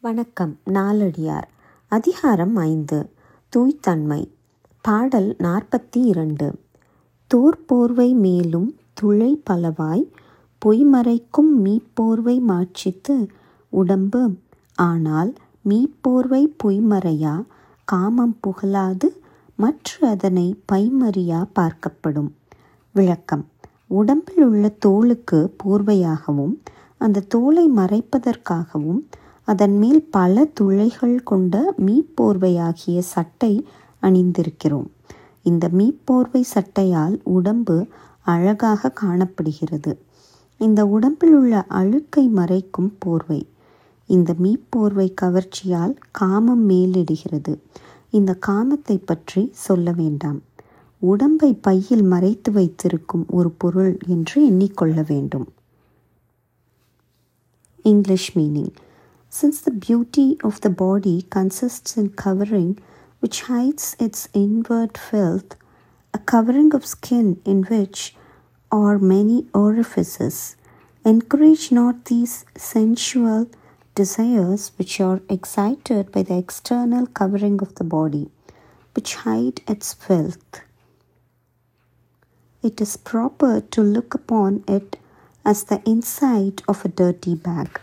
வணக்கம். நாலடியார் அதிகாரம் ஐந்து. தூய்த்தன்மை. பாடல் நாற்பத்தி இரண்டு தூர்ப்போர்வை மேலும் துளை பலவாய் பொய்மறைக்கும் மீப்போர்வை மாட்சித்து உடம்பு. ஆனால் மீப்போர்வை பொய்மறையா காமம் புகழாது மற்ற அதனை பைமறியா பார்க்கப்படும். விளக்கம். உடம்பில் உள்ள தோலுக்கு போர்வையாகவும் அந்த தோலை மறைப்பதற்காகவும் அதன் மேல் பல துளைகள் கொண்ட மீப்போர்வையாகிய சட்டை அணிந்திருக்கிறோம். இந்த மீப்போர்வை சட்டையால் உடம்பு அழகாக காணப்படுகிறது. இந்த உடம்பில் உள்ள அழுக்கை மறைக்கும் போர்வை. இந்த மீப்போர்வை கவர்ச்சியால் காமம் மேலிடுகிறது. இந்த காமத்தை பற்றி சொல்ல வேண்டாம். உடம்பை பையில் மறைத்து வைத்திருக்கும் ஒரு பொருள் என்று எண்ணிக்கொள்ள வேண்டும். English meaning. Since the beauty of the body consists in covering which hides its inward filth, a covering of skin in which are many orifices, encourage not these sensual desires which are excited by the external covering of the body, which hide its filth. It is proper to look upon it as the inside of a dirty bag.